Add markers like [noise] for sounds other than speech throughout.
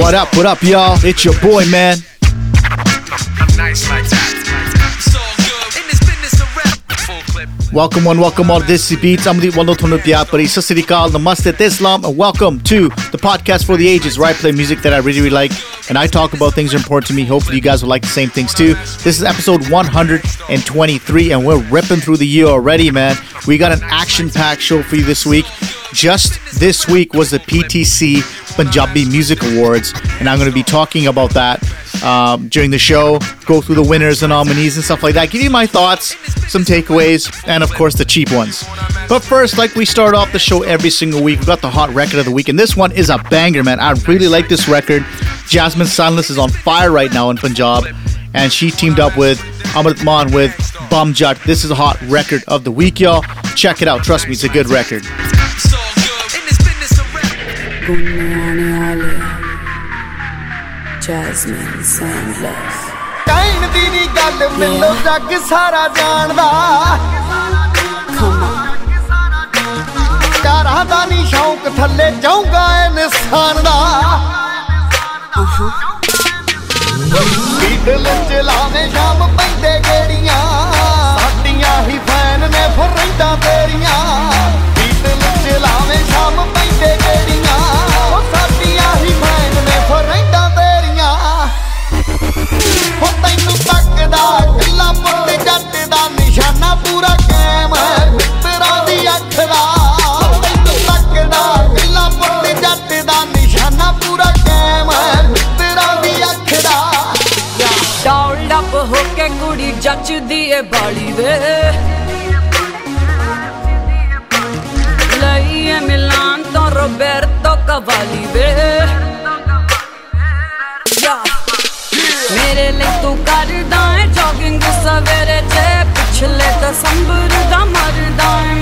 What up, what up, y'all? It's your boy, man. Welcome one, welcome all to Desi Beats. I'm the but it's Sasirikal, Namaste Islam, and welcome to the podcast for the ages where I play music that I really, really like and I talk about things that are important to me. Hopefully, you guys will like the same things too. This is episode 123, and we're ripping through the year already, man. We got an action packed show for you this week. Just this week was the PTC Punjabi Music Awards, and I'm going to be talking about that um, during the show, go through the winners and nominees and stuff like that, give you my thoughts, some takeaways, and of course the cheap ones. But first, like we start off the show every single week, we've got the hot record of the week, and this one is a banger, man. I really like this record. Jasmine Sandlas is on fire right now in Punjab, and she teamed up with Amrit Maan with Bamb Jatt. This is a hot record of the week, y'all. Check it out. Trust me, it's a good record. Jasmine Sandless ਕਹਿਣ ਦੀ ਨਹੀਂ ਗੱਲ ਮੈਨੂੰ ਜੱਗ ਸਾਰਾ ਜਾਣਦਾ ਕਾਰਾਂ ਦਾ ਨਹੀਂ ਸ਼ੌਂਕ ਥੱਲੇ ਜਾਊਗਾ ਇਨਸਾਨ ਦਾ ਬੀਟਲ ਚਲਾਵੇਂ ਸ਼ਾਮ ਪੈਂਦੇ ਗੇੜੀਆਂ ਸਾਡੀਆਂ ਹੀ ਫੈਨ ਨੇ ਫਿਰ ਰਹਿੰਦਾ ਤੇਰੀਆਂ ਬੀਟਲ ਚਲਾਵੇਂ ਸ਼ਾਮ ਪੈਂਦੇ ਗੇੜੀਆਂ ਉਹ ਸਾਡੀਆਂ ਫੈਨ ਨੇ ਫਿਰ ਰਹਿੰਦਾ ਹੋ ਤੈਨੂੰ ਤੱਕਦਾ ਕਿੱਲਾ ਪੁੱਤ ਜੱਟ ਦਾ ਨਿਸ਼ਾਨਾ ਪੂਰਾ ਕੈਮ ਹੈ ਮਿੱਤਰਾਂ ਦੀ ਅੱਖ ਦਾ। ਤੈਨੂੰ ਤੱਕਦਾ ਕਿੱਲਾ ਪੁੱਤ ਜੱਟ ਦਾ ਨਿਸ਼ਾਨਾ ਪੂਰਾ ਕਾਇਮ ਹੈ ਮਿੱਤਰਾਂ ਦੀ ਅੱਖ ਦਾ। ਡੌਲਡ ਅਪ ਹੋ ਕੇ ਕੁੜੀ ਜੱਚਦੀ ਏ ਬਾਲੀ ਵੇ। ਲਈਏ ਮਿਲਾਨ ਤੋਂ ਰੋਬਰਟੋ ਕਵਾਲੀ ਵੇ। ਮੇਰੇ ਲਈ ਤੂੰ ਕਰਦਾ ਹੈ ਜੋਗਿੰਗ ਸਵੇਰੇ ਤੇ ਪਿਛਲੇ ਦਸੰਬਰ ਦਾ ਮਰਦਾ ਹੈ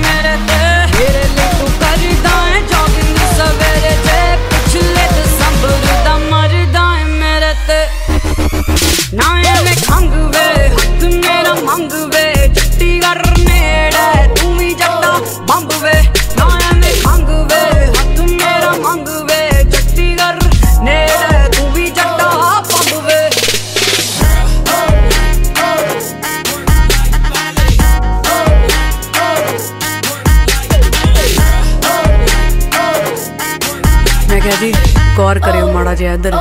ਗੌਰ ਕਰਿਓ ਮਾੜਾ ਜਿਹਾ ਇੱਧਰ।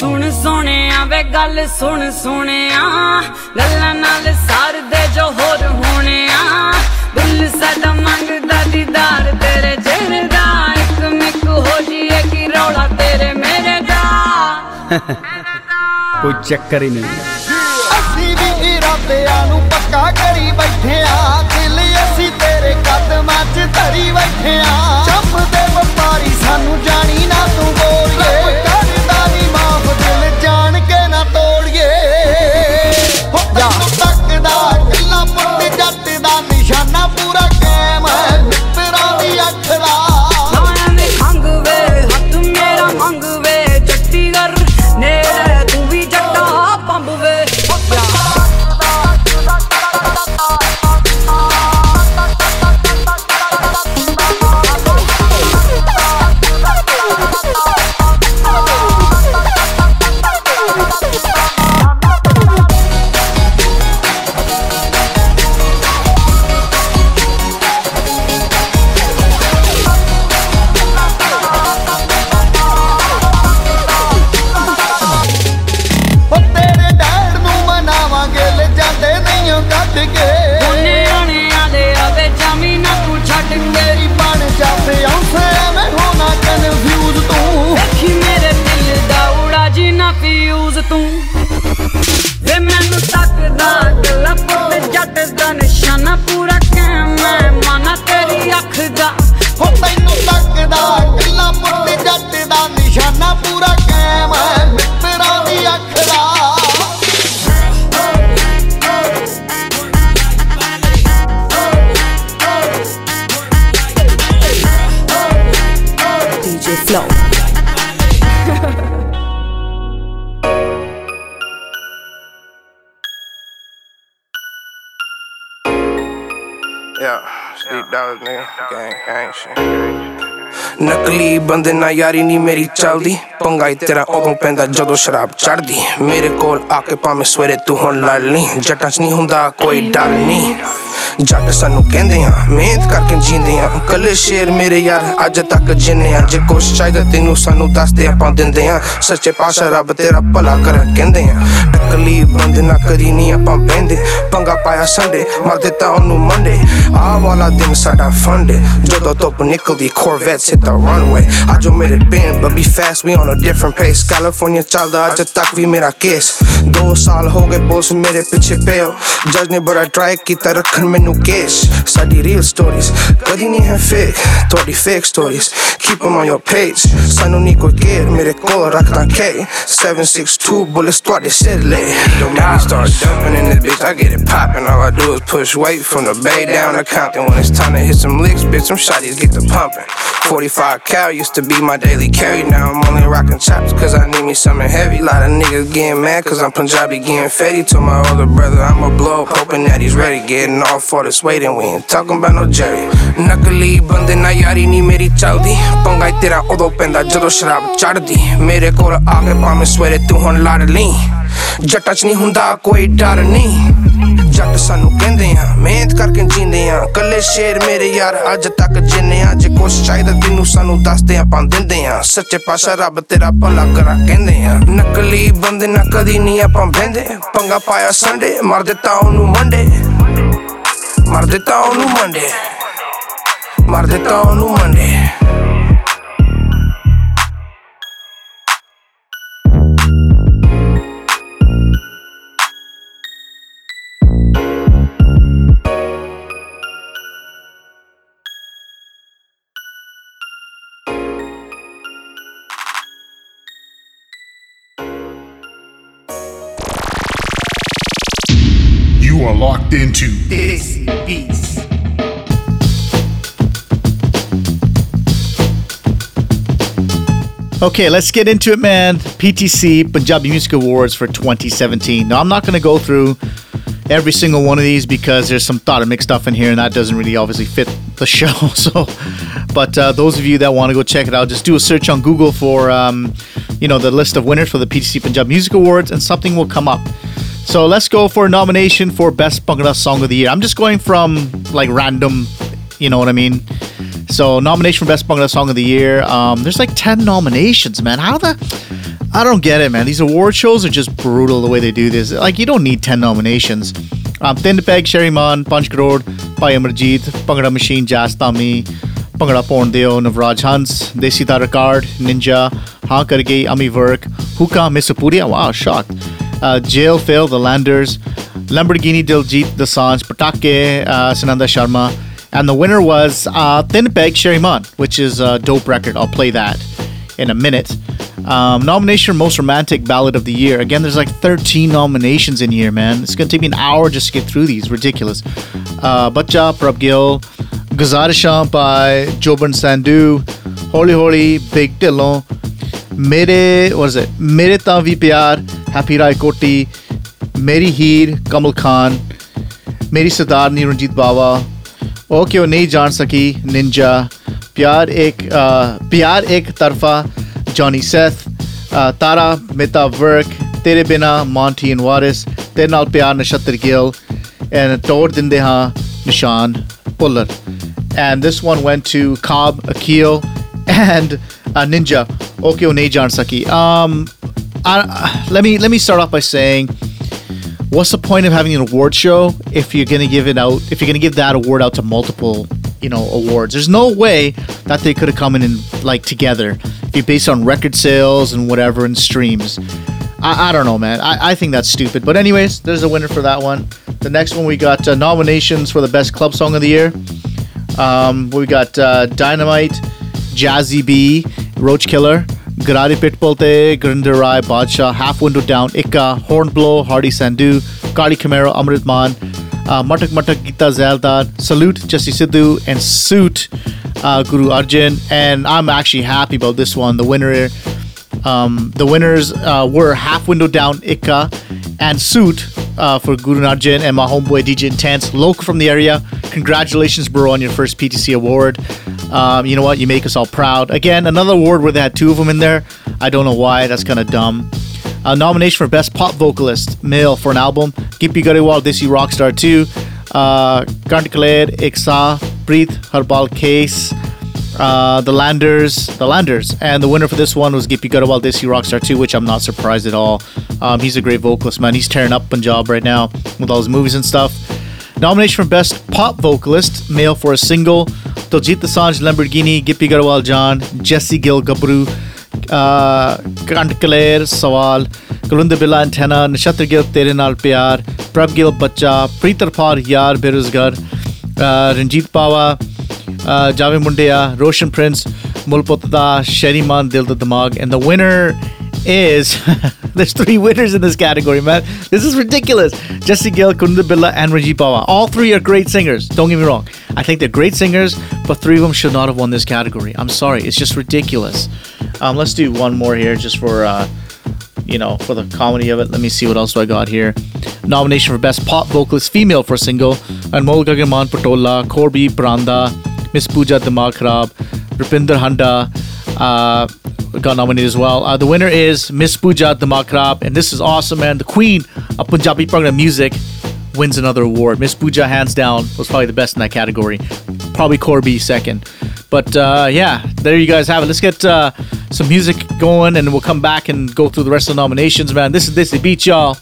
ਸੁਣ ਸੋਹਣਿਆ ਵੇ ਗੱਲ ਸੁਣ ਸੋਹਣਿਆ। ਗੱਲਾਂ ਨਾਲ ਸਰਦੇ ਜੋ ਹੋਰ ਹੋਣਿਆ। ਦਿਲ ਸਾਡਾ ਮੰਗਦਾ ਦੀਦਾਰ ਤੇਰੇ ਚਿਹਰੇ ਦਾ। ਇੱਕ ਮਿੱਕ ਹੋ ਜੀਏ ਕੀ ਰੌਲਾ ਤੇਰੇ ਮੇਰੇ ਦਾ। [laughs] ਕੋਈ ਚੱਕਰ ਹੀ ਨਹੀਂ। ਅਸੀਂ ਵੀ ਇਰਾਦਿਆਂ ਨੂੰ ਪੱਕਾ ਕਰੀ ਬੈਠੇ ਆ। ਦਿਲ ਅਸੀਂ ਤੇਰੇ ਕਦਮਾਂ 'ਚ ਧਰੀ ਬੈਠੇ ਆ। ਚੱਪ ਦੇ ਵਪਾਰੀ ਸਾਨੂੰ ਜਾਣੀ ਨਾ ਤੂੰ ਬੋਲੀਏ। Big dollars, nigga. Gang, gang shit. ਨਕਲੀ ਬੰਦੇ ਨਾਲ ਯਾਰੀ ਨਹੀਂ ਮੇਰੀ ਚੱਲਦੀ ਪੰਗਾ ਹੀ ਤੇਰਾ ਉਦੋਂ ਪੈਂਦਾ ਜਦੋਂ ਸ਼ਰਾਬ ਚੜਦੀ ਮੇਰੇ ਕੋਲ ਆ ਕੇ ਭਾਵੇਂ ਸਵੇਰੇ ਤੂੰ ਹੁਣ ਲੜ ਲਈ ਜੱਟਾਂ 'ਚ ਨਹੀਂ ਹੁੰਦਾ ਕੋਈ ਡਰ ਨਹੀਂ ਜੱਟ ਸਾਨੂੰ ਕਹਿੰਦੇ ਆ ਮਿਹਨਤ ਕਰਕੇ ਜੀਂਦੇ ਆ ਕੱਲੇ ਸ਼ੇਰ ਮੇਰੇ ਯਾਰ, ਅੱਜ ਤੱਕ ਜਿੰਨੇ ਆ। ਜੇ ਕੁਛ ਚਾਹੀਦਾ ਤੈਨੂੰ ਸਾਨੂੰ ਦੱਸ ਆਪਾਂ ਦਿੰਦੇ ਆ ਸੱਚੇ ਪਾਸ਼ਾ ਰੱਬ ਤੇਰਾ ਭਲਾ ਕਰ ਕਹਿੰਦੇ ਆ ਟਕਲੀ ਬੰਦ ਨਾ ਕਰੀ ਨਹੀਂ ਆਪਾਂ ਬੈਂਦੇ ਪੰਗਾ ਪਾਇਆ ਸੰਡੇ ਮਾਰ ਦਿੱਤਾ ਉਹਨੂੰ ਮੰਡੇ। ਆ ਵਾਲਾ ਦਿਨ ਸਾਡਾ ਫੰਡੇ ਜਦੋਂ ਧੁੱਪ ਨਿਕਲਦੀ corvettes hit the runway ਅੱਜ ਮੇਰੇ band but be fast, we on a different pace California ਚੱਲਦਾ, ਅੱਜ ਤੱਕ ਵੀ ਮੇਰਾ ਕੇਸ 2 ਸਾਲ ਹੋ ਗਏ, ਪੁਲਿਸ ਮੇਰੇ ਪਿੱਛੇ ਪਿਓ ਜੱਜ ਨੇ ਬੜਾ ਟਰਾਈ ਕੀਤਾ, ਰੱਖਣ ਮੈਨੂੰ no cash, Sad the real stories, dat die niet fake. Tot the fake stories, keep them on your page. Zijn nog niet gekeerd, meer record, raak K. 762 bullets, start to shit late. The money starts dumping in this bitch, I get it poppin'. All I do is push weight from the bay down to Compton. When it's time to hit some licks, bitch, some shotties get the pumpin'. 45 cal used to be my daily carry. Now I'm only rockin' chops cause I need me something heavy. Lot of niggas getting mad cause I'm Punjabi getting fatty. To my older brother, I'ma blow up, hoping that he's ready. Getting off for this waiting, we ain't talking about no Jerry. ਨਕਲੀ ਬੰਦੇ ਨਾਲ ਯਾਰੀ ਨਹੀਂ ਮੇਰੀ ਚੱਲਦੀ। ਪੰਗਾ ਹੀ ਤੇਰਾ ਉਦੋਂ ਪੈਂਦਾ ਜਦੋਂ ਸ਼ਰਾਬ ਚੜਦੀ। ਮੇਰੇ ਕੋਲ ਆ ਕੇ ਭਾਵੇਂ ਸਵੇਰੇ ਤੂੰ ਹੁਣ ਲੜ ਲਈ। ਜੱਟਾਂ 'ਚ ਨਹੀਂ ਹੁੰਦਾ ਕੋਈ ਡਰ ਨਹੀਂ। ਜੱਟ ਸਾਨੂੰ ਕਹਿੰਦੇ ਆ ਮਿਹਨਤ ਕਰਕੇ ਜੀਂਦੇ ਆ। ਕੱਲੇ ਸ਼ੇਰ ਮੇਰੇ ਯਾਰ ਅੱਜ ਤੱਕ ਜਿੰਨੇ ਆ। ਜੇ ਕੁਛ ਚਾਹੀਦਾ ਤੈਨੂੰ ਸਾਨੂੰ ਦੱਸਦੇ ਆਪਾਂ ਦਿੰਦੇ ਆ। ਸੱਚੇ ਪਾਸ਼ਾ ਰੱਬ ਤੇਰਾ ਭਲਾ ਕਰਾ ਕਹਿੰਦੇ ਆ। ਨਕਲੀ ਬੰਦੇ ਨਾ ਕਦੀ ਨਹੀਂ ਆਪਾਂ ਬਹਿੰਦੇ। ਪੰਗਾ ਪਾਇਆ ਸੰਡੇ ਮਰ ਦਿੱਤਾ ਉਹਨੂੰ Monday Mardi town nu Monday. Mardi town nu Monday. Are locked into This beats. Okay, let's get into it, man. PTC Punjabi Music Awards for 2017. Now, I'm not going to go through every single one of these because there's some thought and mixed stuff in here, and that doesn't really obviously fit the [laughs] show. So, but uh, those of you that want to go check it out, just do a search on Google for, um, you know, the list of winners for the PTC Punjab Music Awards, and something will come up. So let's go for a nomination for Best Bhangra Song of the Year. I'm just going from like random, you know what I mean? So nomination for Best Bhangra Song of the Year. Um, there's like 10 nominations, man. How the... I don't get it, man. These award shows are just brutal the way they do this. Like, you don't need 10 nominations. Um, Sharry Mann, Punch Crore, Pai Amarjeet, Bhangra Machine, Jazz Tami, Bhangra Pondeo, Navraj Hans, Desi Da Ricard, Ninja, Ha Kar Gayi, Ami Work, Hookah, Missapuria, wow, shocked. Uh, Jail Fail, The Landers, Lamborghini Diljit Dosanjh, Patake, uh, Sunanda Sharma, and the winner was uh, Thin Peg Sharry Mann, which is a dope record. I'll play that in a minute. Um, nomination Most Romantic Ballad of the Year. Again, there's like 13 nominations in here, man. It's gonna take me an hour just to get through these. Ridiculous. Uh, Bacha, Prab Gill, Gazadisham by Joban Sandhu, Holy Holy, Big Dillon, Mere, what is it? Mere Ta Pyar, Happy Raikoti मेरी हीर कमल खान मेरी सरदारनी रंजीत बावा okay वो नहीं जान सकी Ninja प्यार एक आ, प्यार एक तरफा जॉनी सेथ तारा मिता वर्क तेरे बिना मॉन्टी एंड वारिस तेरे नाल प्यार नक्षत्र गिल and दिंदे हाँ निशान पुलर। And this one went to Cobb Akil and uh, Ninja नहीं जान सकी? Um I, let me let me start off by saying what's the point of having an award show if you're going to give it out if you're going to give that award out to multiple you know awards? There's no way that they could have come in and like together if you're based on record sales and whatever and streams. I, I don't know man. I, I think that's stupid. But anyways there's a winner for that one. The next one we got uh, nominations for the best club song of the year. Um, we got uh, dynamite jazzy b roach killer Garari Pitpolte, Gurinder Rai, Badshah, Half Window Down, Ikka, Hornblow, Hardy Sandhu, Kali Camaro, Amrit Maan, uh, Matak Matak Gita Zaldad, Salute, Jesse Sidhu, and Suit, uh, Guru Arjun. And I'm actually happy about this one. The winner, um, the winners uh, were Half Window Down, Ikka, and Suit uh, for Guru Narjan and my homeboy DJ Intense, local from the area. Congratulations, bro, on your first PTC award. Um, you know what? You make us all proud. Again, another award where they had two of them in there. I don't know why. That's kind of dumb. A nomination for Best Pop Vocalist, male, for an album. Gippy Grewal, Desi Rockstar 2. Uh, Kant Khaled, Iksa, Preet, Harbal Case. Uh, the Landers, the Landers, and the winner for this one was Gippy Grewal, Desi Rockstar 2, which I'm not surprised at all. Um, he's a great vocalist, man. He's tearing up Punjab right now with all his movies and stuff. Nomination for Best Pop Vocalist, male for a single, Diljit Dosanjh, Lamborghini, Gippy Grewal, John, Jesse Gill, Gabru, uh, Kant Kalair, Sawal, Kulwinder Billa Antenna, Nachattar Gill, Tere Naal Pyar, Prab Gill, Bacha, Preetar Par, Yar, Beruzgar, uh, Ranjit Bawa, uh, Javi Mundia, Roshan Prince, Mulpotda, Sharry Mann, Dil the Damag, and the winner is [laughs] there's three winners in this category, man. This is ridiculous. Jesse Gill, Kunda Billa, and Rajiv Bawa. All three are great singers. Don't get me wrong. I think they're great singers, but three of them should not have won this category. I'm sorry. It's just ridiculous. Um, let's do one more here just for uh, you know, for the comedy of it. Let me see what else do I got here. Nomination for Best Pop Vocalist Female for Single. Anmol Gagaman Patola, Corby Pranda, Miss Pooja Dimag Rupinder Handa uh, got nominated as well. Uh, the winner is Miss Pooja Dimag Kharab, and this is awesome, man. The queen of Punjabi program music wins another award. Miss Pooja, hands down, was probably the best in that category. Probably Corby second. But uh, yeah, there you guys have it. Let's get uh, some music going, and we'll come back and go through the rest of the nominations, man. This is this the beat, y'all.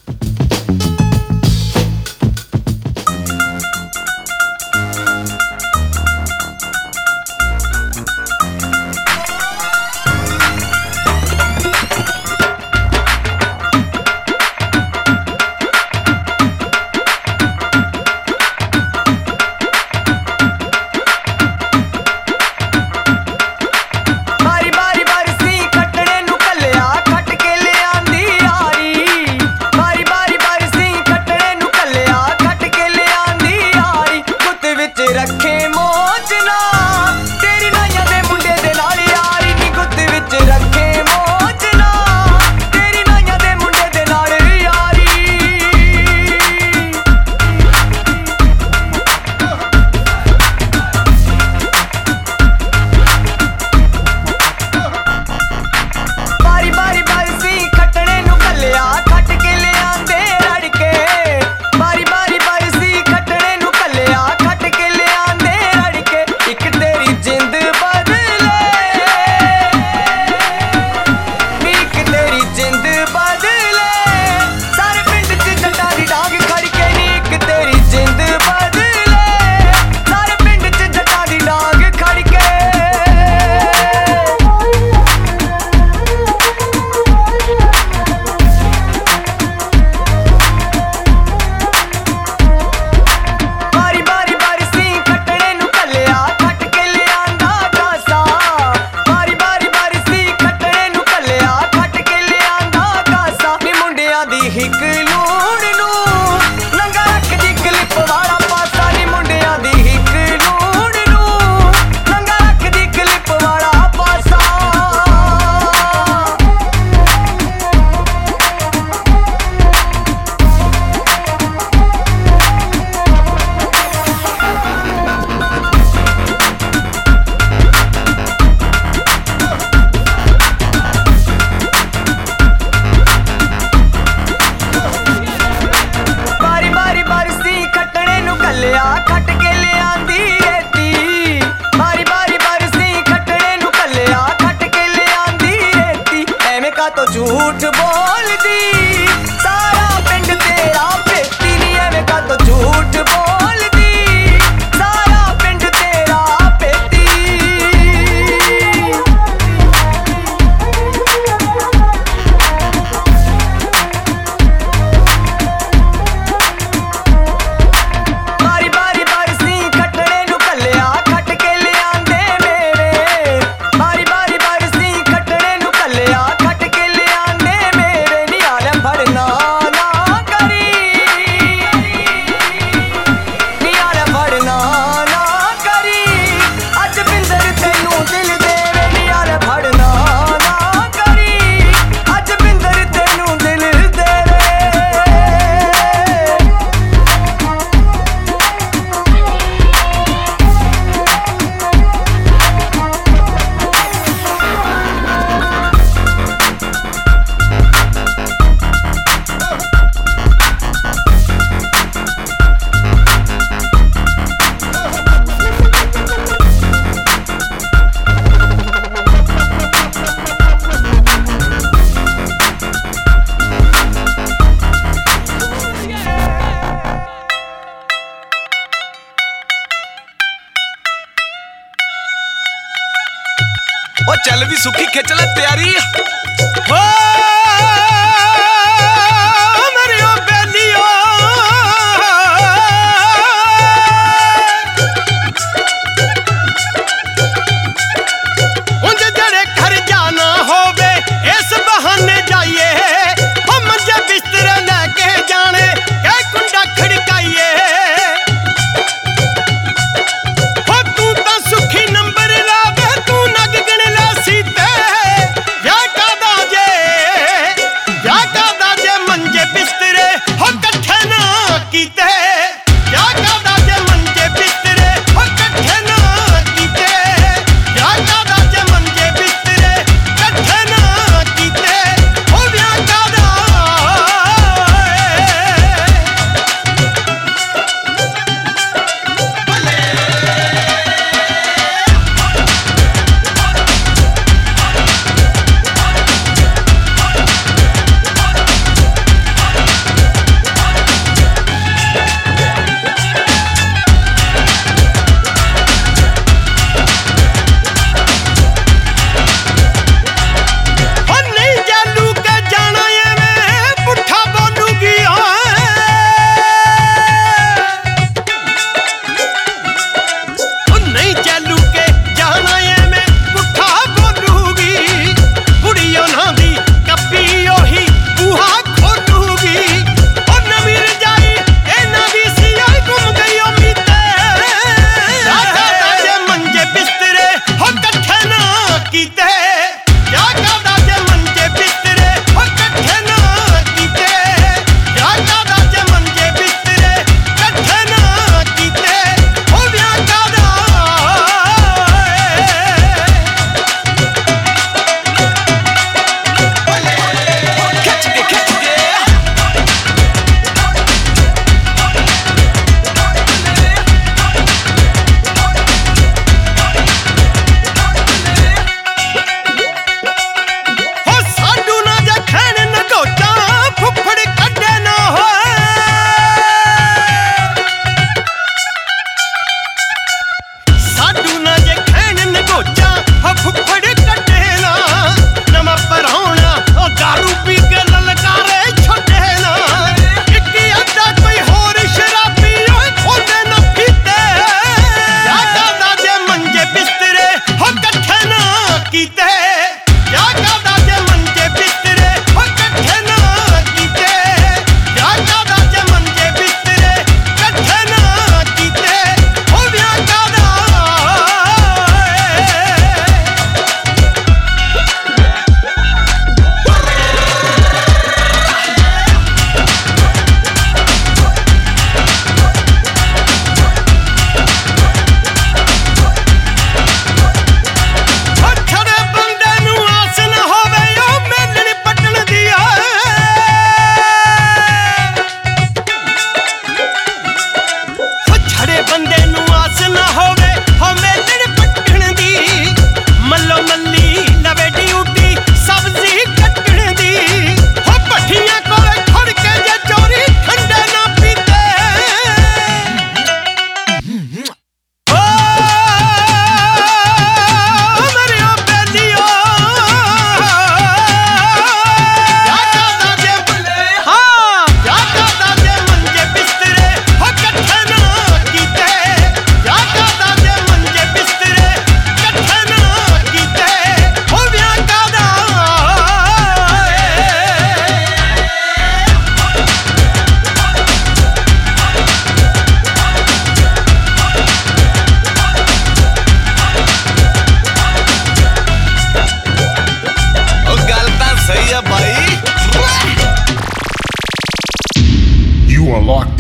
ਝੂਠ ਬੋਲਦੀ ਸਾਰਾ ਪਿੰਡ ਤੇਰਾ ਪੇਤੀ ਨਹੀਂ ਐਵੇਂ ਕਾ ਤੋ ਝੂਠ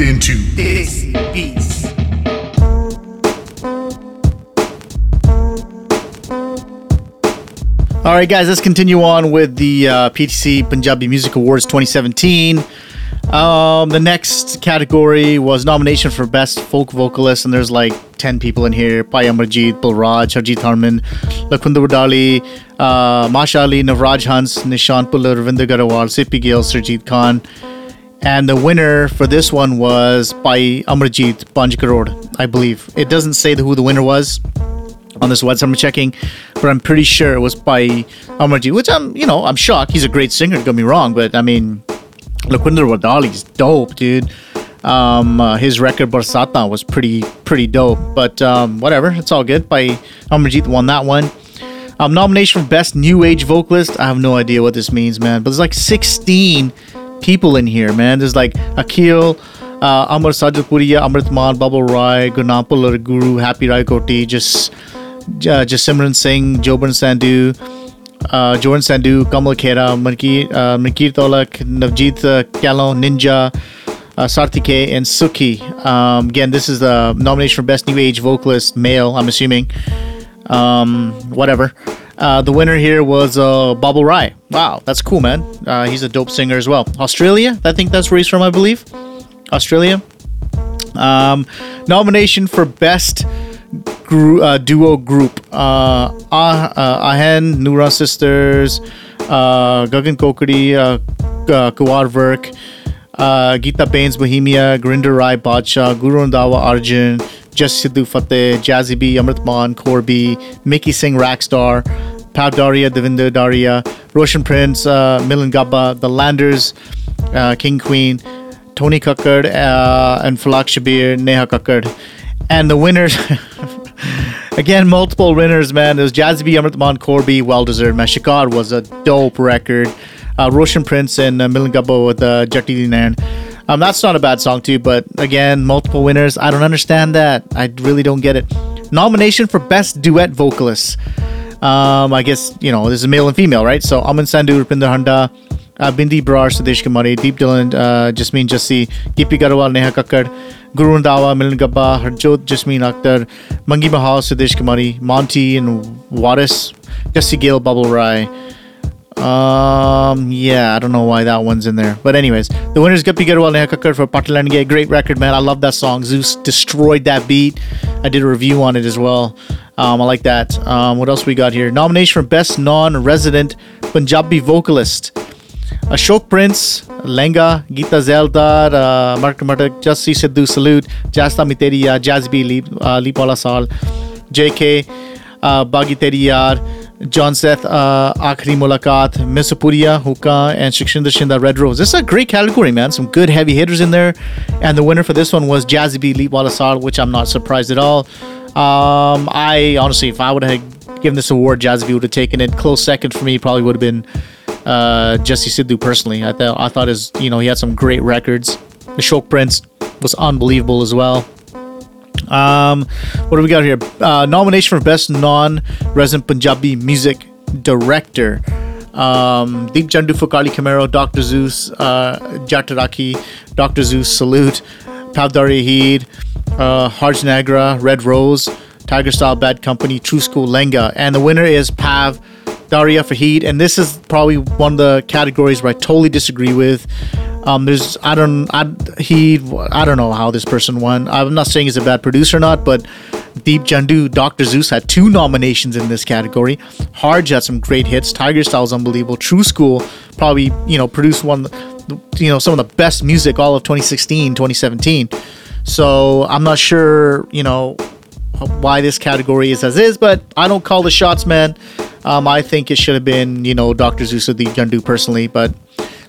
into Desi Beats. All right, guys, let's continue on with the uh, PTC Punjabi Music Awards 2017. Um, the next category was nomination for Best Folk Vocalist, and there's like 10 people in here Pai Amarjeet, Bulraj, Harjeet Harman, Lakhundur Dali, uh, Masha Ali, Navraj Hans, Nishant Pulla, Ravinder Grewal, Gill, Surjeet Khan. And the winner for this one was by Amarjit Panjkarod, I believe. It doesn't say who the winner was on this website I'm checking, but I'm pretty sure it was by Amarjit, which I'm, you know, I'm shocked. He's a great singer, don't get me wrong, but I mean, Lakhwinder Wadali's dope, dude. Um, uh, his record Barsata was pretty pretty dope, but um, whatever, it's all good. By Amarjit won that one. Um, nomination for best new age vocalist. I have no idea what this means, man, but there's like 16 people in here, man. There's like Akhil, uh, Amar Sajapuriya, Amrit Maan, Bubble Rai, Gunampal Guru, Happy Raikoti, just uh, Jasimran Singh, Joban Sandhu, uh, Jordan Sandhu, Kamal Khera, Mankir, uh, Mankir Tolak, uh, Kalon, Ninja, uh, and Suki. Um, again, this is the nomination for Best New Age Vocalist Male, I'm assuming. Um, whatever. Uh, the winner here was uh, Bubble Rai. Wow, that's cool, man. Uh, he's a dope singer as well. Australia, I think that's where he's from, I believe. Australia. Um, nomination for Best gru- uh, duo group uh, ah- uh, Ahen, Nura Sisters, uh, Gagan Kokari, uh, uh, Kuwar Verk, uh, Geeta Baines Bohemia, Gurinder Rai Badshah, Guru Randhawa Arjun, Just Sidhu Fateh, Jazzy B, Amrit Maan, Corby, Mickey Singh Rackstar, Pav Dharia, Devinder Daria, Roshan Prince, uh, Milan Gabba, The Landers, uh, King Queen, Tony Kakkar, uh, and Falak Shabir, Neha Kakkar. And the winners, [laughs] again, multiple winners, man. It was Jazzy B, Amrit Maan, Corby, well deserved. Man, Shikaar was a dope record. Uh, Roshan Prince and uh, Milan Gabba with uh, Jati Nairn. Um, that's not a bad song, too, but again, multiple winners. I don't understand that. I really don't get it. Nomination for Best Duet Vocalist. Um, I guess, you know, this is male and female, right? So Aman Sandhu, Rupinder Handa, uh, Bindi Brar, Sudesh Kumari, Deep Dylan, uh, Jasmine Jassi, Gippy Grewal, Neha Kakkar, Guru Randhawa, Milan Gabba, Harjot, Jasmine Akhtar, Mangi Mahal, Sudesh Kumari, Monty, and Waris, Jesse Gale, Bubble Rai. Um, yeah, I don't know why that one's in there. But anyways, the winner is Gippy Grewal Neha Kakkar for Patt Lainge. Great record, man. I love that song. Zeus destroyed that beat. I did a review on it as well. Um, I like that. Um, what else we got here? Nomination for Best Non-Resident Punjabi Vocalist. Ashok Prince, Lenga, Geeta Zaildar, uh, Mark Matak, Jassi Sidhu Salute, Jasta Miteria, Jazbi Leap, uh, Leap Wala Sal, JK, uh, Bagi Teri John Seth, uh, Akhri Mulakat, Misupuria, Huka, and Sukshinder Shinda Red Rose. This is a great category, man. Some good heavy hitters in there. And the winner for this one was Jazzy B Leap Wala which I'm not surprised at all. Um, I honestly, if I would have given this award, Jazzy B would have taken it. Close second for me probably would have been uh, Jesse Sidhu personally. I thought I thought his you know he had some great records. The Shok Prince was unbelievable as well. Um, what do we got here? Uh, nomination for best non-resident Punjabi music director. Um, Deep Jandu for Kali Camaro, Dr. Zeus, uh, Jataraki, Dr. Zeus, Salute, Pavdari Heed, uh, Harj Nagra, Red Rose, Tiger Style Bad Company, True School Lenga. And the winner is Pav Daria Fahid, and this is probably one of the categories where I totally disagree with. Um, there's I don't I he I don't know how this person won. I'm not saying he's a bad producer or not, but Deep Jandu, Dr. Zeus had two nominations in this category. Harj had some great hits. Tiger Style's unbelievable. True School probably you know produced one you know some of the best music all of 2016 2017. So I'm not sure you know why this category is as is, but I don't call the shots, man. Um, I think it should have been, you know, Dr. Zeus or the Jandu personally, but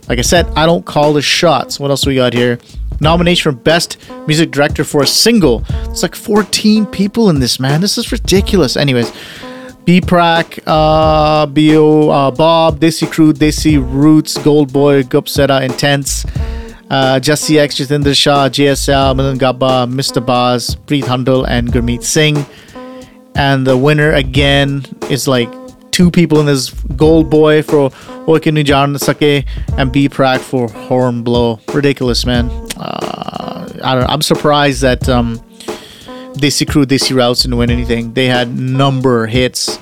like I said, I don't call the shots. What else we got here? Nomination for Best Music Director for a Single. It's like 14 people in this, man. This is ridiculous. Anyways, B Prack, uh, Bio, uh, Bob, Desi Crew, Desi Roots, Gold Boy, Gupseta, Intense, uh, Jesse X, Jatinder Shah, JSL, Milan Gabba, Mr. Baz, Preet Handel, and Gurmeet Singh. And the winner again is like two people in this Gold Boy for Oike Nijan Sake and B Prack for Horn Blow. Ridiculous, man. Uh, I don't. I'm surprised that um, Crew, Desi Routes didn't win anything. They had number hits,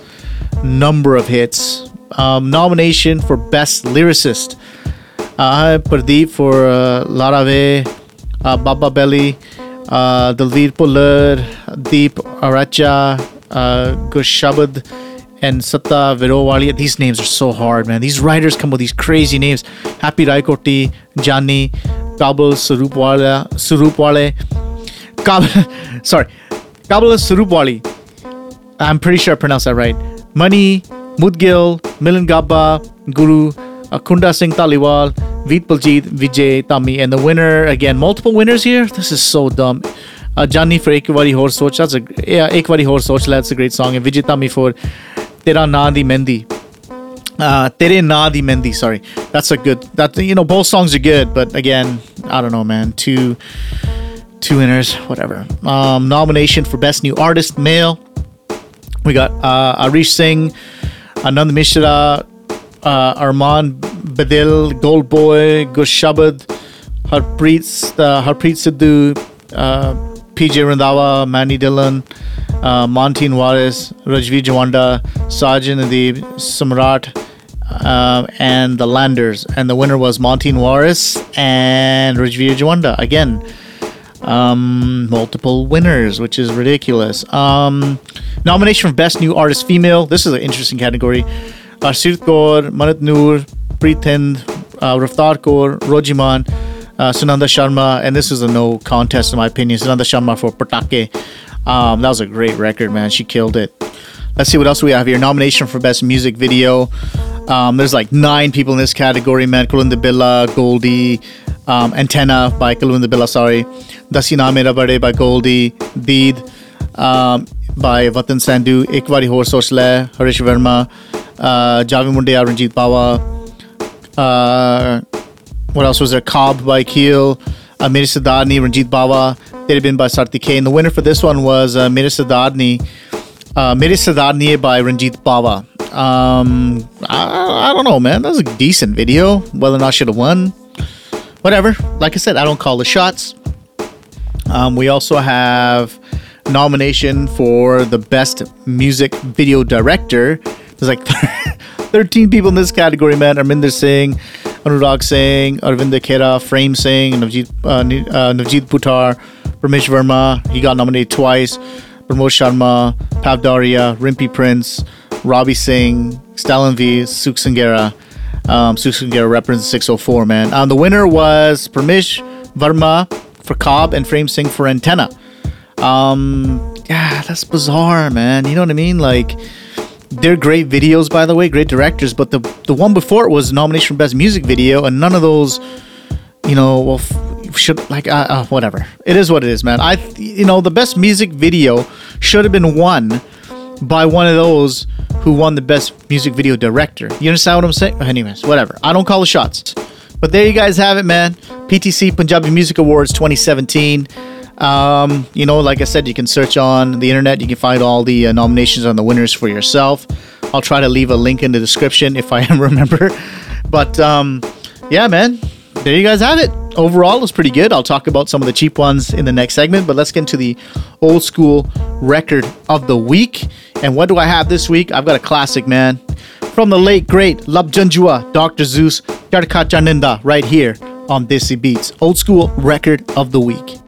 number of hits. Um, nomination for Best Lyricist. Uh, Pradeep for uh, Larave, uh, Baba Belly, uh, Dalveer Puller, Deep Aracha, uh, Gushabad, and Satta Virowali. These names are so hard, man. These writers come with these crazy names. Happy Raikoti, Jani, Kabul Surupwala, Surupwale, Kabul, [laughs] sorry, Kabul Surupwali, I'm pretty sure I pronounced that right. Mani, Mudgil, Milan Gabba, Guru, Kunda Singh Taliwal, Veet Baljit, Vijay Tami, and the winner again. Multiple winners here. This is so dumb. Uh, Johnny for Ek Wari Hor Soch. That's a yeah, Ek Wari Hor Soch. That's a great song. And Vijay Tami for Tera Nandi Mendi. Tere Na Di Mendi. Sorry, that's a good. That you know both songs are good, but again, I don't know, man. Two two winners, whatever. Um, nomination for best new artist male. We got uh, Arish Singh, Anand Mishra, uh, Arman Badil, Gold Boy, Gushabad, Harpreet, uh, Harpreet Sidhu, uh, PJ Randhawa, Manny Dillon, uh, Monteen Waris, Rajvi Jawanda, Sajan Nadeeb, Samrat, uh, and the Landers. And the winner was Monteen Waris and Rajvi Jawanda. Again, um, multiple winners, which is ridiculous. Um, nomination for Best New Artist Female. This is an interesting category. Arshit Kaur, Manat Noor, Preet Hind, uh, Raftar Kaur, Rojiman, uh, Sunanda Sharma, and this is a no contest in my opinion. Sunanda Sharma for Patake. Um, that was a great record, man. She killed it. Let's see what else we have here. Nomination for Best Music Video. Um, there's like nine people in this category, man. Kulwinder Billa, Goldie, um, Antenna by Kulwinder Billa, sorry. Dasina Mera Bade by Goldie, Deed um, by Vatan Sandhu, Ekvari Hor Sosle, Harish Verma, uh, Javi Mundia, Ranjit Bawa. Uh, what else was there? Cobb by Keel, Mere Siddharni, Ranjit Bawa, Tere Bin by Sarti K. And the winner for this one was uh, Mere Siddharni, uh, Mere Siddharni by Ranjit Bawa. Um, I, I don't know, man. That was a decent video. Whether or not I should have won, whatever. Like I said, I don't call the shots. Um, we also have nomination for the best music video director. There's like [laughs] 13 people in this category, man. Arminder Singh, Anurag Singh, Arvind Khera, Frame Singh, Navjeet, uh, uh, Navjeet Buttar, Ramesh Verma. He got nominated twice. Pramod Sharma, Pav Dharia, Rimpy Prince, Robbie Singh, Stalin V, Suk Singera. Um, Suk Singera represents 604, man. Um, the winner was Parmish Verma for Cobb and Frame Singh for Antenna. Um, yeah, that's bizarre, man. You know what I mean? Like, they're great videos, by the way, great directors. But the the one before it was nomination for best music video, and none of those, you know, well, f- should like uh, uh, whatever. It is what it is, man. I, you know, the best music video should have been won by one of those who won the best music video director. You understand what I'm saying? Anyways, whatever. I don't call the shots. But there you guys have it, man. PTC Punjabi Music Awards 2017. Um, you know, like I said, you can search on the internet. You can find all the uh, nominations and the winners for yourself. I'll try to leave a link in the description if I [laughs] remember. But um, yeah, man, there you guys have it. Overall, it was pretty good. I'll talk about some of the cheap ones in the next segment. But let's get into the old school record of the week. And what do I have this week? I've got a classic, man. From the late great Labh Janjua, Dr. Zeus, Yarka Chaninda, right here on Desi Beats. Old school record of the week.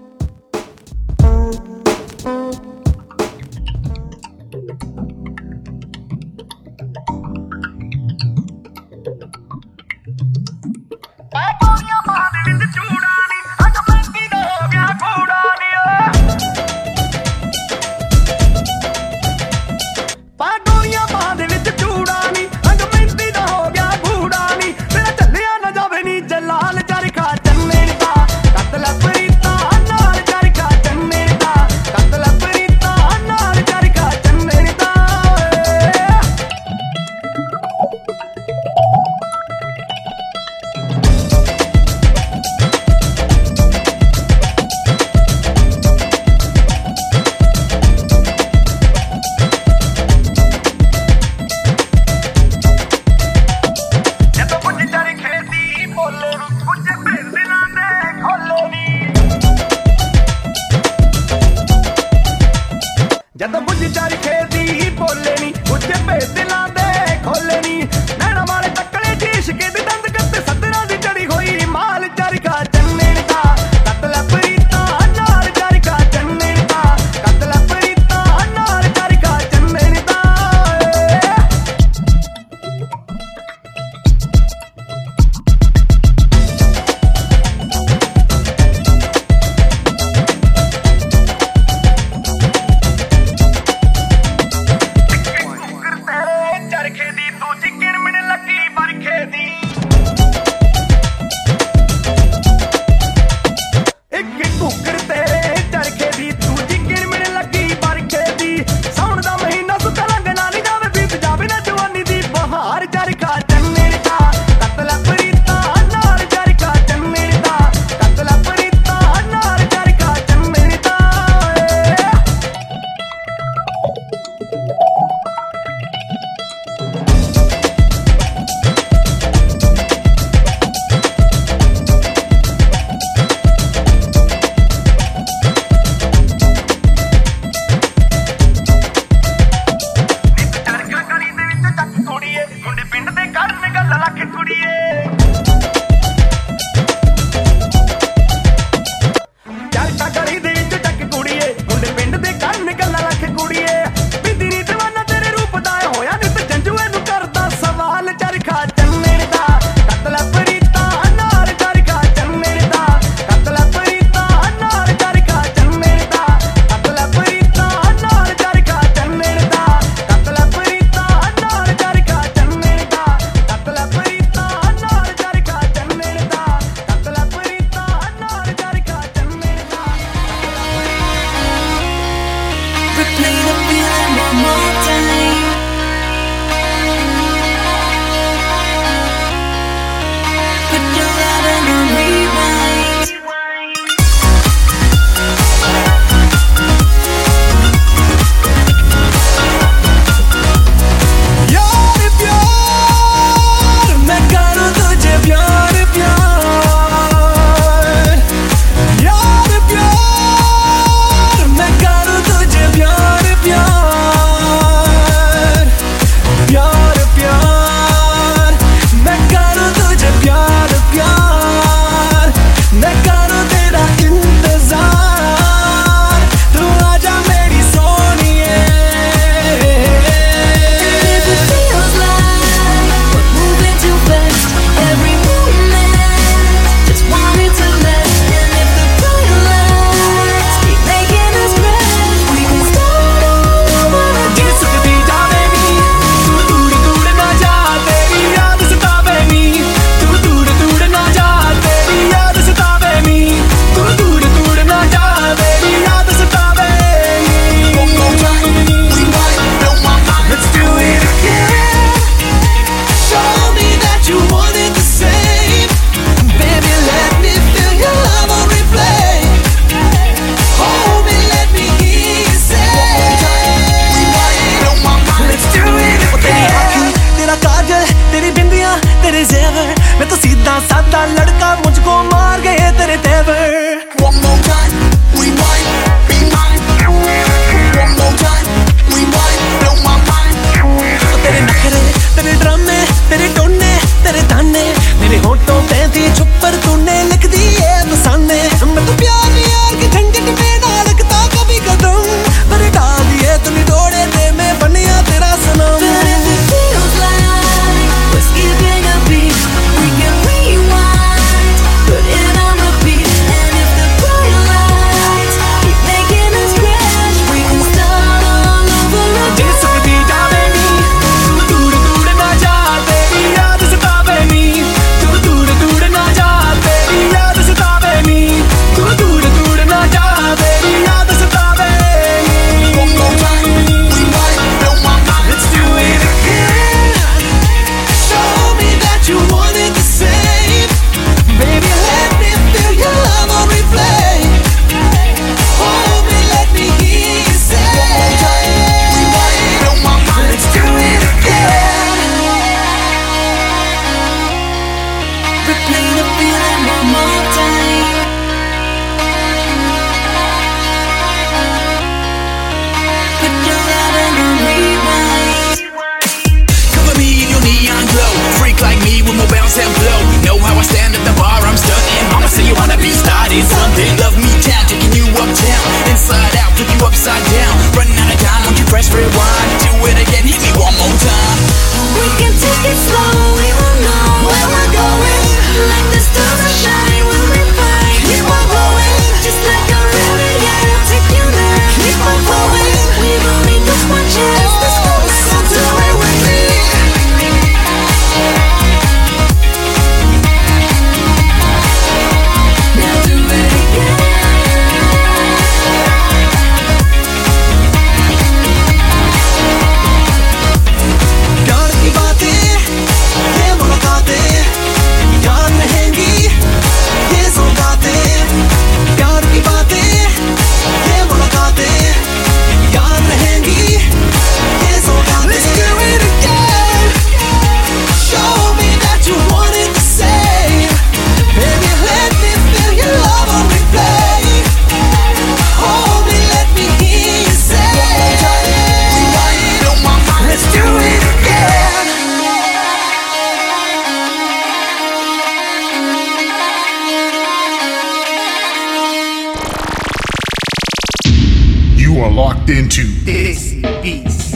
Into Desi Beats.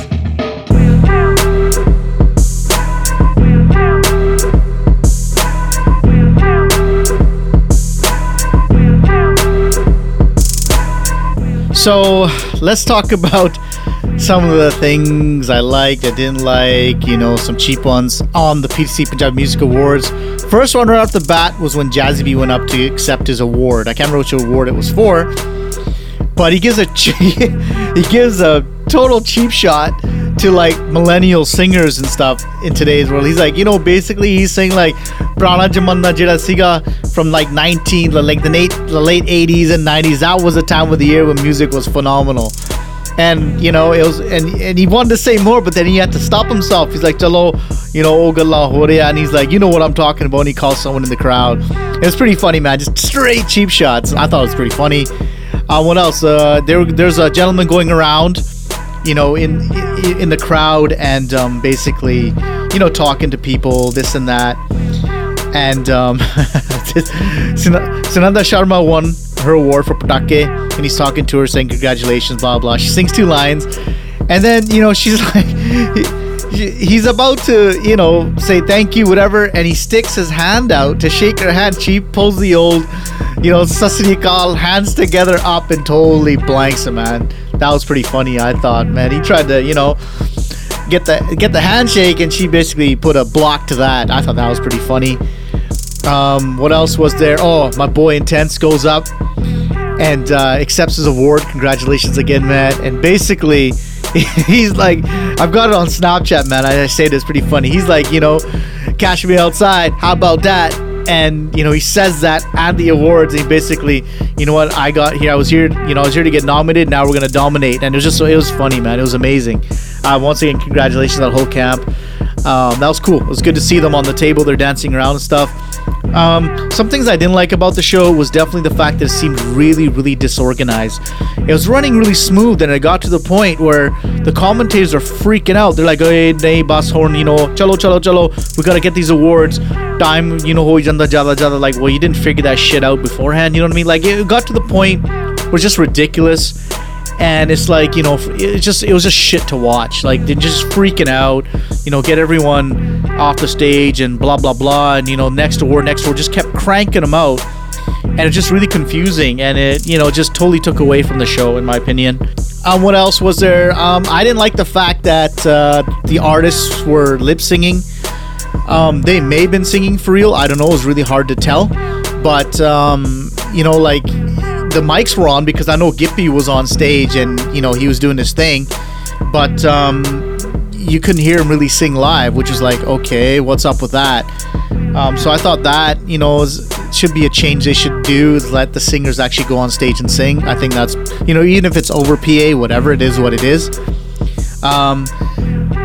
So let's talk about some of the things I liked, I didn't like, you know, some cheap ones on the PTC Punjab Music Awards. First one right off the bat was when Jazzy B went up to accept his award. I can't remember which award it was for, but he gives a [laughs] he gives a total cheap shot to like millennial singers and stuff in today's world. He's like, you know, basically he's saying like Prana Jamanna Jira Siga from like 19 like the late the late 80s and 90s. That was a time of the year when music was phenomenal. And you know, it was and, and he wanted to say more, but then he had to stop himself. He's like, Chalo, you know, oh galla ho and he's like, you know what I'm talking about. And he calls someone in the crowd. It was pretty funny, man. Just straight cheap shots. I thought it was pretty funny. Uh, what else? Uh, there, there's a gentleman going around, you know, in in, the crowd and um, basically, you know, talking to people, this and that. And um, [laughs] Sunanda Sharma won her award for Patake, and he's talking to her saying congratulations, blah blah. She sings two lines, and then you know she's [laughs] like. He- He's about to, you know, say thank you, whatever, and he sticks his hand out to shake her hand. She pulls the old, you know, Sasrikal hands together up and totally blanks him, man. That was pretty funny, I thought, man. He tried to, you know, get the get the handshake, and she basically put a block to that. I thought that was pretty funny. Um, what else was there? Oh, my boy Intense goes up and uh, accepts his award. Congratulations again, Matt. And basically, [laughs] he's like, I've got it on Snapchat, man. I, I say this pretty funny. He's like, you know, cash me outside. How about that? And you know, he says that at the awards. And he basically, you know what? I got here. I was here. You know, I was here to get nominated. Now we're gonna dominate. And it was just, so it was funny, man. It was amazing. Uh, once again, congratulations to that whole camp. Um, that was cool. It was good to see them on the table. They're dancing around and stuff. Um, some things I didn't like about the show was definitely the fact that it seemed really, really disorganized. It was running really smooth, and it got to the point where the commentators are freaking out. They're like, "Hey, nahi bas horn, you know, chalo, chalo, chalo. We gotta get these awards. Time, you know, ho janda jada jada." Like, well, you didn't figure that shit out beforehand. You know what I mean? Like, it got to the point where it's just ridiculous and it's like you know it just it was just shit to watch. Like they're just freaking out you know get everyone off the stage and blah blah blah. And you know next door next door just kept cranking them out. And it's just really confusing. And it you know just totally took away from the show in my opinion. Um, what else was there? Um, i didn't like the fact that uh, the artists were lip singing. Um, they may have been singing for real. I don't know. It was really hard to tell. But um, you know like the mics were on because I know Gippy was on stage and you know he was doing his thing, but um, you couldn't hear him really sing live, which is like okay, what's up with that? Um, so I thought that you know is, should be a change they should do let the singers actually go on stage and sing. I think that's you know even if it's over PA, whatever it is, what it is. Um,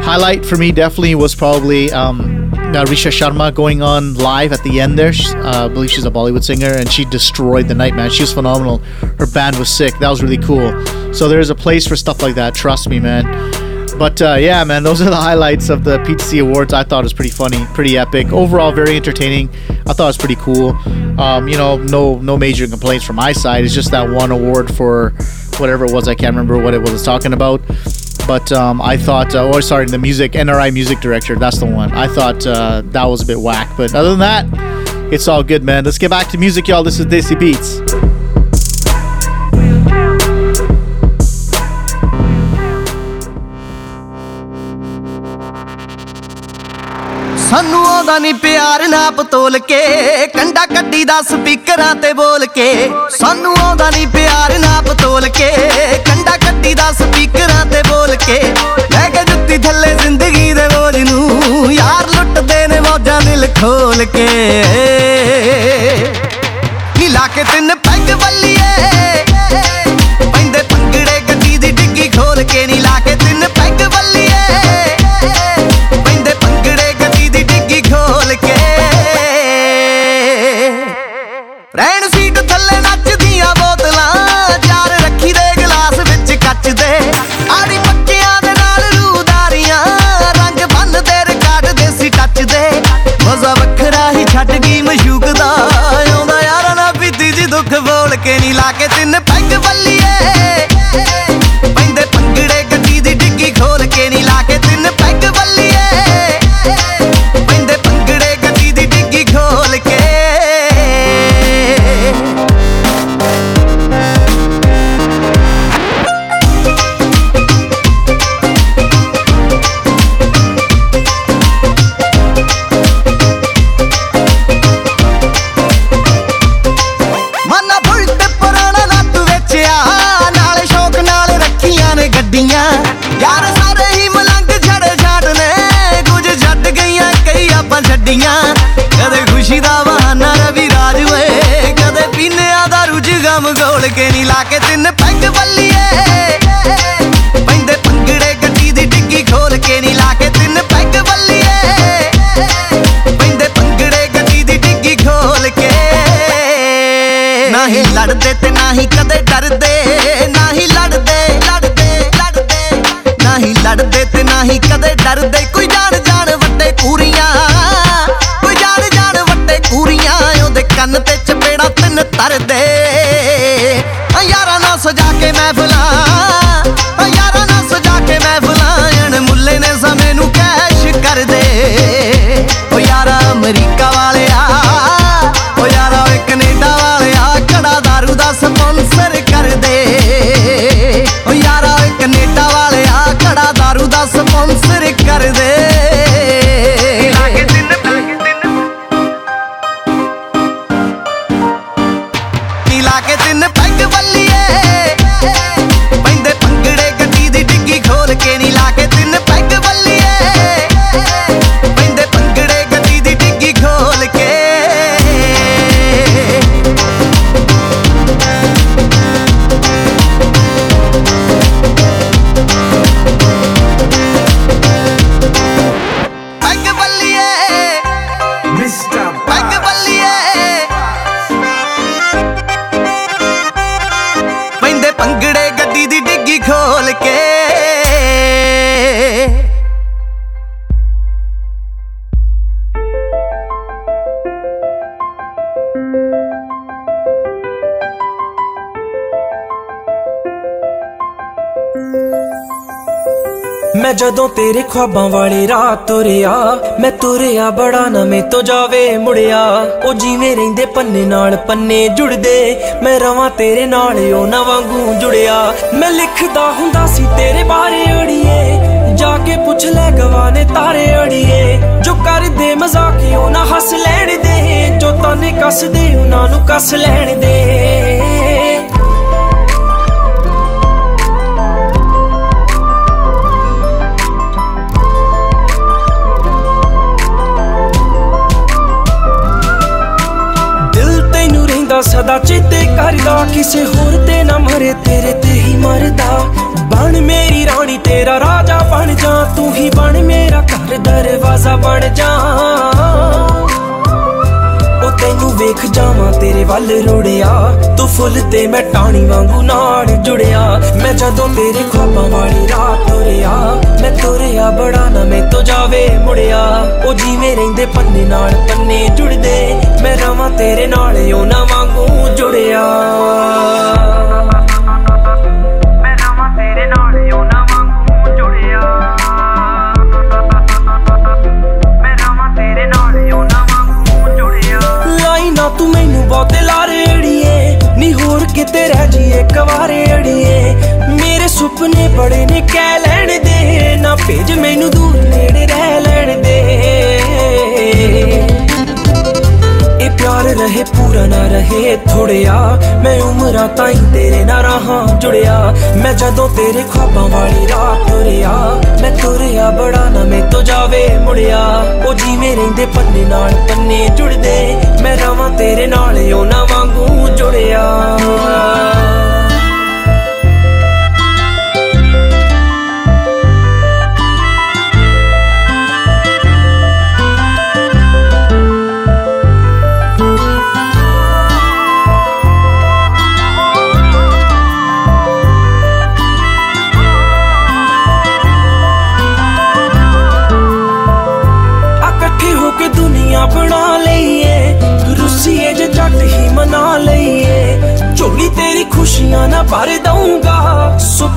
highlight for me definitely was probably um, uh, Richa Sharma going on live at the end there. Uh, I believe she's a Bollywood singer, and she destroyed the night, man. She was phenomenal. Her band was sick. That was really cool. So there's a place for stuff like that. Trust me, man. But uh, yeah, man, those are the highlights of the PTC Awards. I thought it was pretty funny, pretty epic. Overall, very entertaining. I thought it was pretty cool. Um, you know, no no major complaints from my side. It's just that one award for whatever it was. I can't remember what it was talking about. But um, I thought, uh, oh, sorry, the music, NRI music director, that's the one. I thought uh, that was a bit whack. But other than that, it's all good, man. Let's get back to music, y'all. This is Desi Beats. ਸਾਨੂੰ ਆਉਂਦਾ ਨਹੀਂ ਪਿਆਰ ਨਾ ਪਤੋਲ ਕੇ, ਕੰਡਾ ਕੱਢੀ ਦਾ ਸਪੀਕਰਾਂ ਤੇ ਬੋਲ ਕੇ। ਸਾਨੂੰ ਆਉਂਦਾ ਨਹੀਂ ਪਿਆਰ ਨਾ ਪਤੋਲ ਕੇ, ਕੰਡਾ ਕੱਢੀ ਦਾ ਸਪੀਕਰਾਂ ਤੇ ਬੋਲ ਕੇ। ਲੈ ਕੇ ਜੁੱਤੀ ਥੱਲੇ ਜ਼ਿੰਦਗੀ ਦੇ ਬੋਝ ਨੂੰ, ਯਾਰ ਲੁੱਟਦੇ ਨੇ ਮੌਜਾਂ ਦਿਲ ਖੋਲ ਕੇ। ਨੀ ਲਾ ਕੇ ਤਿੰਨ ਪੈਗ ਵੱਲੀਏ, ਪੈਂਦੇ ਪੰਗੜੇ ਗੱਡੀ ਦੀ ਡਿੱਗੀ ਖੋਲ ਕੇ। ਨੀ ਲਾ ਕੇ ਤਿੰਨ ਪੈਗ ਵੱਲੀਏ ਰਹਿਣ ਸੀਟ ਥੱਲੇ ਨੱਚਦੀਆਂ ਬੋਤਲਾਂ, ਚਾਰ ਰੱਖੀ ਦੇ ਗਲਾਸ ਵਿੱਚ ਕੱਚ ਦੇ। ਆੜੀ ਪੱਕਿਆਂ ਦੇ ਨਾਲ ਰੂਦਾਰੀਆਂ ਰੰਗ ਬੰਨ ਦੇ ਰਿਕਾਰਡ ਦੇਸੀ ਟੱਚ ਦੇ। ਮਜ਼ਾ ਵੱਖਰਾ ਹੀ ਛੱਡ ਗਈ ਮਸ਼ੂਕ ਦਾ। ਆਉਂਦਾ ਯਾਰਾਂ ਨਾ ਪੀਤੀ ਜੀ ਦੁੱਖ ਬੋਲ ਕੇ ਨਹੀਂ ਲਾ ਕੇ ਤਿੰਨ ਪੈਗ ਵੱਲੀਏ। ਕੇ ਨਹੀਂ ਲਾ ਕੇ ਤਿੰਨ ਪੈਗ ਬੱਲੀਏ ਪੈਂਦੇ ਪੰਗੜੇ ਗੱਡੀ ਦੀ ਡਿੱਗੀ ਖੋਲ ਕੇ ਨਹੀਂ ਲਾ ਕੇ ਤਿੰਨ ਪੈਗ ਬੱਲੀਏ ਪੈਂਦੇ ਪੰਗੜੇ ਗੱਡੀ ਦੀ ਡਿੱਗੀ ਖੋਲ ਕੇ। ਨਹੀਂ ਲੜਦੇ ਤੇ ਨਹੀਂ ਕਦੇ ਡਰਦੇ। ਨਹੀਂ ਲੜਦੇ ਲੜਦੇ ਲੜਦੇ। ਨਹੀਂ ਲੜਦੇ ਤੇ ਨਹੀਂ ਕਦੇ ਡਰਦੇ। ਕੋਈ ਜਾਣ ਜਾਣ ਵੱਡੇ ਕੂਰੀਆਂ ਕੋਈ ਜਾਣ ਜਾਣ ਵੱਡੇ ਕੂਰੀਆਂ ਉਹਦੇ ਕੰਨ ਤੇ ਚਪੇੜਾ ਤਿੰਨ ਤਰਦੇ। ਆ ਯਾਰਾਂ ਨਾਲ ਸਜਾ ਕੇ ਮਹਿਫਲਾਂ ਆ ਯਾਰਾਂ ਨਾਲ ਸਜਾ ਕੇ ਮਹਿਫਲਾਂ ਅਣ ਮੁੱਲੇ ਨੇ ਸਮੇਂ ਨੂੰ ਕੈਸ਼ ਕਰਦੇ ਓ ਯਾਰਾ ਅਮਰੀਕਾ खोल के ਜਦੋਂ ਤੇਰੇ ਖੁਆਬਾਂ ਵਾਲੀ ਰਾਤ ਤੁਰਿਆ, ਮੈਂ ਤੁਰਿਆ ਬੜਾ ਨਵੇਂ ਤੋਂ ਜਾਵੇ ਮੁੜਿਆ। ਉਹ ਜਿਵੇਂ ਰਹਿੰਦੇ ਪੰਨੇ ਨਾਲ ਪੰਨੇ ਜੁੜਦੇ, ਮੈਂ ਰਵਾਂ ਤੇਰੇ ਨਾਲ ਉਹ ਨਾ ਵਾਂਗੂ ਜੁੜਿਆ। ਮੈਂ ਲਿਖਦਾ ਹੁੰਦਾ ਸੀ ਤੇਰੇ ਬਾਰੇ ਅੜੀਏ, ਜਾ ਕੇ ਪੁੱਛ ਲੈ ਗਵਾਨੇ ਤਾਰੇ ਅੜੀਏ। ਜੋ ਕਰਦੇ ਮਜ਼ਾਕ, ਉਹ ਨਾ ਹੱਸ ਲੈਣ ਦੇ, ਜੋ ਤਾਨੇ ਕੱਸਦੇ, ਉਹਨਾਂ ਨੂੰ ਕੱਸ ਲੈਣ ਦੇ। ਰਹਿੰਦਾ ਸਦਾ ਚੇਤੇ ਕਰਦਾ, ਕਿਸੇ ਹੋਰ ਤੇ ਨਾ ਮਰੇ, ਤੇਰੇ ਤੇ ਹੀ ਮਰਦਾ। ਬਣ ਮੇਰੀ ਰਾਣੀ, ਤੇਰਾ ਰਾਜਾ ਬਣ ਜਾ, ਤੂੰ ਹੀ ਬਣ ਮੇਰਾ ਘਰ, ਦਰਵਾਜ਼ਾ ਬਣ ਜਾ। ਉਹ ਤੈਨੂੰ ਵੇਖ ਜਾਵਾਂ, ਤੇਰੇ ਵੱਲ ਰੋੜਿਆ। ਤੂੰ ਫੁੱਲ ਤੇ ਮੈਂ ਟਾਣੀ ਵਾਂਗੂ ਨਾਲ ਜੁੜਿਆ। ਮੈਂ ਜਦੋਂ ਤੇਰੇ ਖੁਆਬਾਂ ਵਾਲੀ ਰਾਤ ਤੁਰਿਆ, ਮੈਂ ਤੁਰਿਆ ਬੜਾ ਨਾ ਮੈਂ ਤੋਂ ਜਾਵੇ ਮੁੜਿਆ। ਉਹ ਜਿਵੇਂ ਰਹਿੰਦੇ ਪੰਨੇ ਨਾਲ ਪੰਨੇ ਜੁੜਦੇ, ਮੈਂ ਰਵਾਂ ਤੇਰੇ ਨਾਲ ਉਹ ਨਾ ਵਾਂਗੂ ਜੁੜਿਆ। ਬਹੁਤੇ ਲਾਰੇ ਅੜੀਏ ਨੀ ਹੋਰ ਕਿਤੇ ਰਹਿ ਜੀ ਇੱਕ ਵਾਰੇ ਅੜੀਏ। ਮੇਰੇ ਸੁਪਨੇ ਬੜੇ ਨੇ, ਕਹਿ ਲੈਣ ਦੇ। ਨਾ ਭੇਜ ਪਿਆਰ ਰਹੇ, ਪੂਰਾ ਨਾ ਰਹੇ ਥੋੜਿਆ। ਮੈਂ ਉਮਰਾਂ ਤਾਈਂ ਤੇਰੇ ਨਾਲ ਰਹਾ ਜੁੜਿਆ। ਮੈਂ ਜਦੋਂ ਤੇਰੇ ਖੁਆਬਾਂ ਵਾਲੀ ਰਾਤ ਤੁਰਿਆ, ਮੈਂ ਤੁਰਿਆ ਬੜਾ ਨਾ ਮੈਂ ਤੋਂ ਜਾਵੇ ਮੁੜਿਆ। ਉਹ ਜਿਵੇਂ ਰਹਿੰਦੇ ਪੰਨੇ ਨਾਲ ਪੰਨੇ ਜੁੜਦੇ, ਮੈਂ ਰਵਾਂ ਤੇਰੇ ਨਾਲ ਉਹ ਨਾ ਵਾਂਗੂ ਜੁੜਿਆ।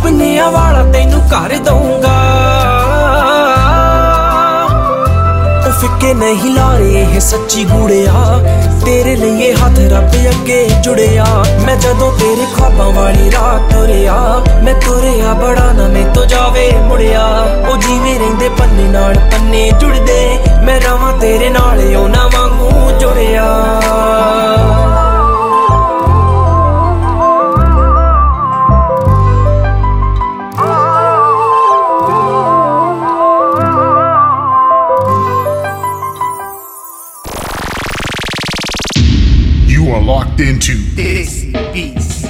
ਸੁਪਨਿਆਂ ਵਾਲਾ ਤੈਨੂੰ ਕਰ ਦਊਂਗਾ। ਉਹ ਫਿੱਕੇ ਨਹੀਂ ਲਾਰੇ, ਇਹ ਸੱਚੀ ਗੂੜਿਆ। ਤੇਰੇ ਲਈ ਇਹ ਹੱਥ ਰੱਬ ਅੱਗੇ ਜੁੜਿਆ। ਮੈਂ ਜਦੋਂ ਤੇਰੇ ਖੁਆਬਾਂ ਵਾਲੀ ਰਾਤ ਤੁਰਿਆ, ਮੈਂ ਤੁਰਿਆ ਬੜਾ ਨਾ ਮੈਂ ਤੋਂ ਜਾਵੇ ਮੁੜਿਆ। ਉਹ ਜਿਵੇਂ ਰਹਿੰਦੇ ਪੰਨੇ ਨਾਲ ਪੰਨੇ ਜੁੜਦੇ, ਮੈਂ ਰਵਾਂ ਤੇਰੇ ਨਾਲ ਉਹ ਨਾ ਵਾਂਗੂ ਜੁੜਿਆ। Locked into Desi Beats.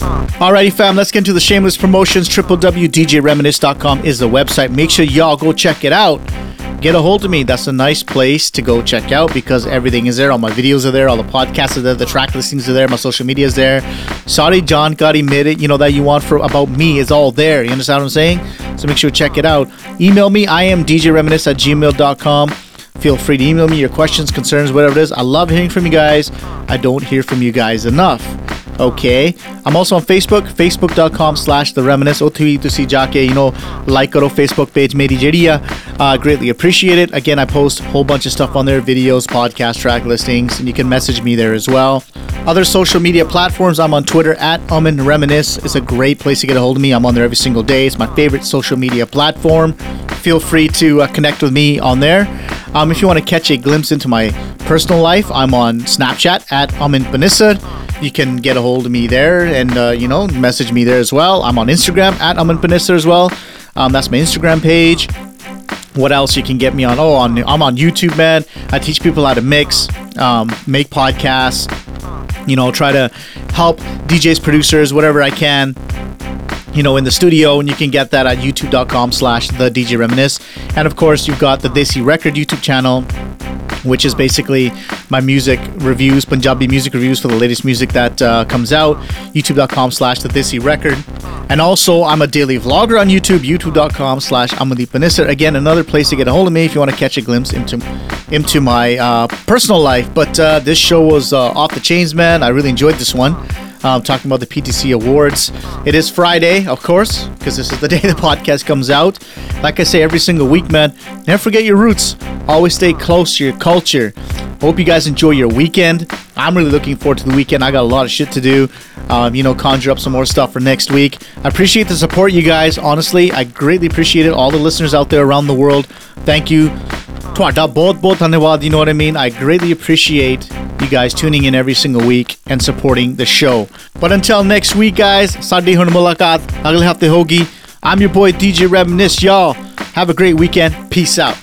Uh, Alrighty, fam, let's get into the shameless promotions. www.djreminisce.com is the website. Make sure y'all go check it out. Get a hold of me. That's a nice place to go check out because everything is there. All my videos are there. All the podcasts are there. The track listings are there. My social media is there. Sorry, John got it. You know that you want for about me is all there. You understand what I'm saying? So make sure to check it out. Email me. I am djreminisce at gmail.com. Feel free to email me your questions, concerns, whatever it is. I love hearing from you guys. I don't hear from you guys enough. Okay. I'm also on Facebook, facebook.com slash the reminisce. O2 to see Jake, you know, like karo Facebook page jadiya. Uh, greatly appreciate it. Again, I post a whole bunch of stuff on there, videos, podcast track listings, and you can message me there as well. Other social media platforms, I'm on Twitter at Amen Reminisce. It's a great place to get a hold of me. I'm on there every single day. It's my favorite social media platform. Feel free to uh, connect with me on there. Um, if you want to catch a glimpse into my personal life, I'm on Snapchat at Panesar. You can get a hold of me there and, uh, you know, message me there as well. I'm on Instagram at Amen Panesar as well. Um, that's my Instagram page. What else you can get me on? Oh, on I'm on YouTube, man. I teach people how to mix, um, make podcasts, you know, try to help DJs, producers, whatever I can you know, in the studio, and you can get that at youtube.com slash the DJ Reminisce. And of course, you've got the Desi Record YouTube channel, which is basically my music reviews, Punjabi music reviews for the latest music that uh, comes out. YouTube.com slash the Desi Record. And also, I'm a daily vlogger on YouTube, youtube.com slash Panesar. Again, another place to get a hold of me if you want to catch a glimpse into into my uh, personal life. But uh, this show was uh, off the chains, man. I really enjoyed this one um, talking about the PTC Awards. It is Friday, of course, because this is the [laughs] day the podcast comes out. Like I say every single week, man, never forget your roots. Always stay close to your culture. Hope you guys enjoy your weekend. I'm really looking forward to the weekend. I got a lot of shit to do. Um, you know, conjure up some more stuff for next week. I appreciate the support, you guys. Honestly, I greatly appreciate it. All the listeners out there around the world, thank you. You know what I mean? I greatly appreciate you guys tuning in every single week and supporting the show. But until next week, guys, Sadi Hun Mulakat, Agle Hafte Hogi. I'm your boy DJ Reminisce, y'all. Have a great weekend. Peace out.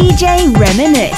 DJ, Reminisce.